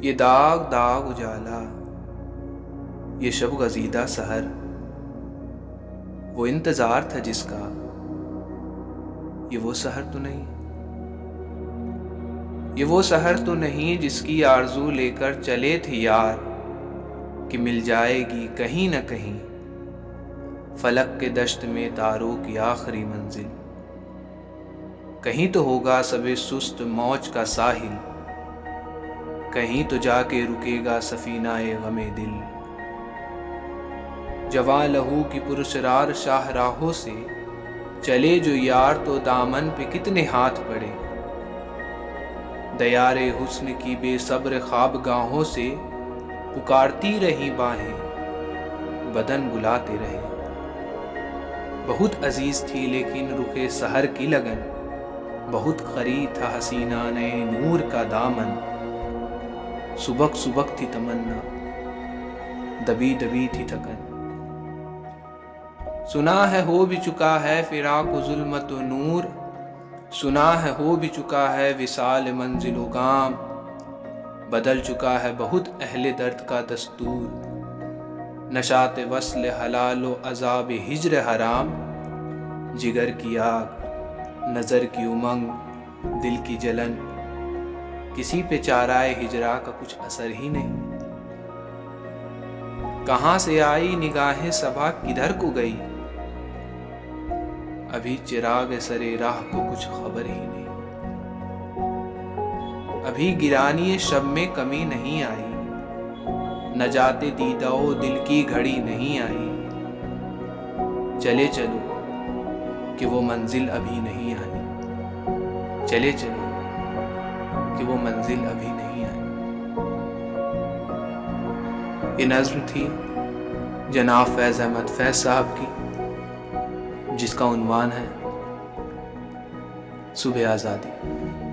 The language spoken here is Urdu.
یہ داغ داغ اجالا، یہ شب غزیدہ سحر، وہ انتظار تھا جس کا، یہ وہ سحر تو نہیں۔ یہ وہ سحر تو نہیں جس کی آرزو لے کر چلے تھے یار، کہ مل جائے گی کہیں نہ کہیں۔ فلک کے دشت میں تاروں کی آخری منزل۔ کہیں تو ہوگا سب سست موج کا ساحل۔ کہیں تو جا کے رکے گا سفینہ غم دل۔ جواں لہو کی پرسرار شاہ راہوں سے چلے جو یار تو دامن پہ کتنے ہاتھ پڑے۔ دیار حسن کی بے صبر خواب گاہوں سے پکارتی رہی باہیں، بدن بلاتے رہے۔ بہت عزیز تھی لیکن رکے سہر کی لگن، بہت قریب تھا حسینہ نے نور کا دامن۔ سبک سبک تھی تمنا، دبی دبی تھی تھکن۔ سنا ہے ہو بھی چکا ہے فراق و ظلمت و نور، سنا ہے ہو بھی چکا ہے وصال منزل و گام بدل چکا ہے بہت اہل درد کا دستور۔ نشات وصل حلال و عذاب ہجر حرام۔ جگر کی آگ، نظر کی امنگ، دل کی جلن۔ کسی پہ چارائے ہجرا کا کچھ اثر ہی نہیں۔ کہاں سے آئی نگاہیں سبا کدھر کو گئی؟ ابھی چراغ سرے راہ کو کچھ خبر ہی نہیں۔ ابھی گرانی شب میں کمی نہیں آئی۔ نہ جاتے دیدہ دل کی گھڑی نہیں آئی۔ چلے چلو کہ وہ منزل ابھی نہیں آئی چلے چلو۔ کہ وہ منزل ابھی نہیں آئی۔ یہ نظم تھی جناب فیض احمد فیض صاحب کی، جس کا عنوان ہے صبح آزادی۔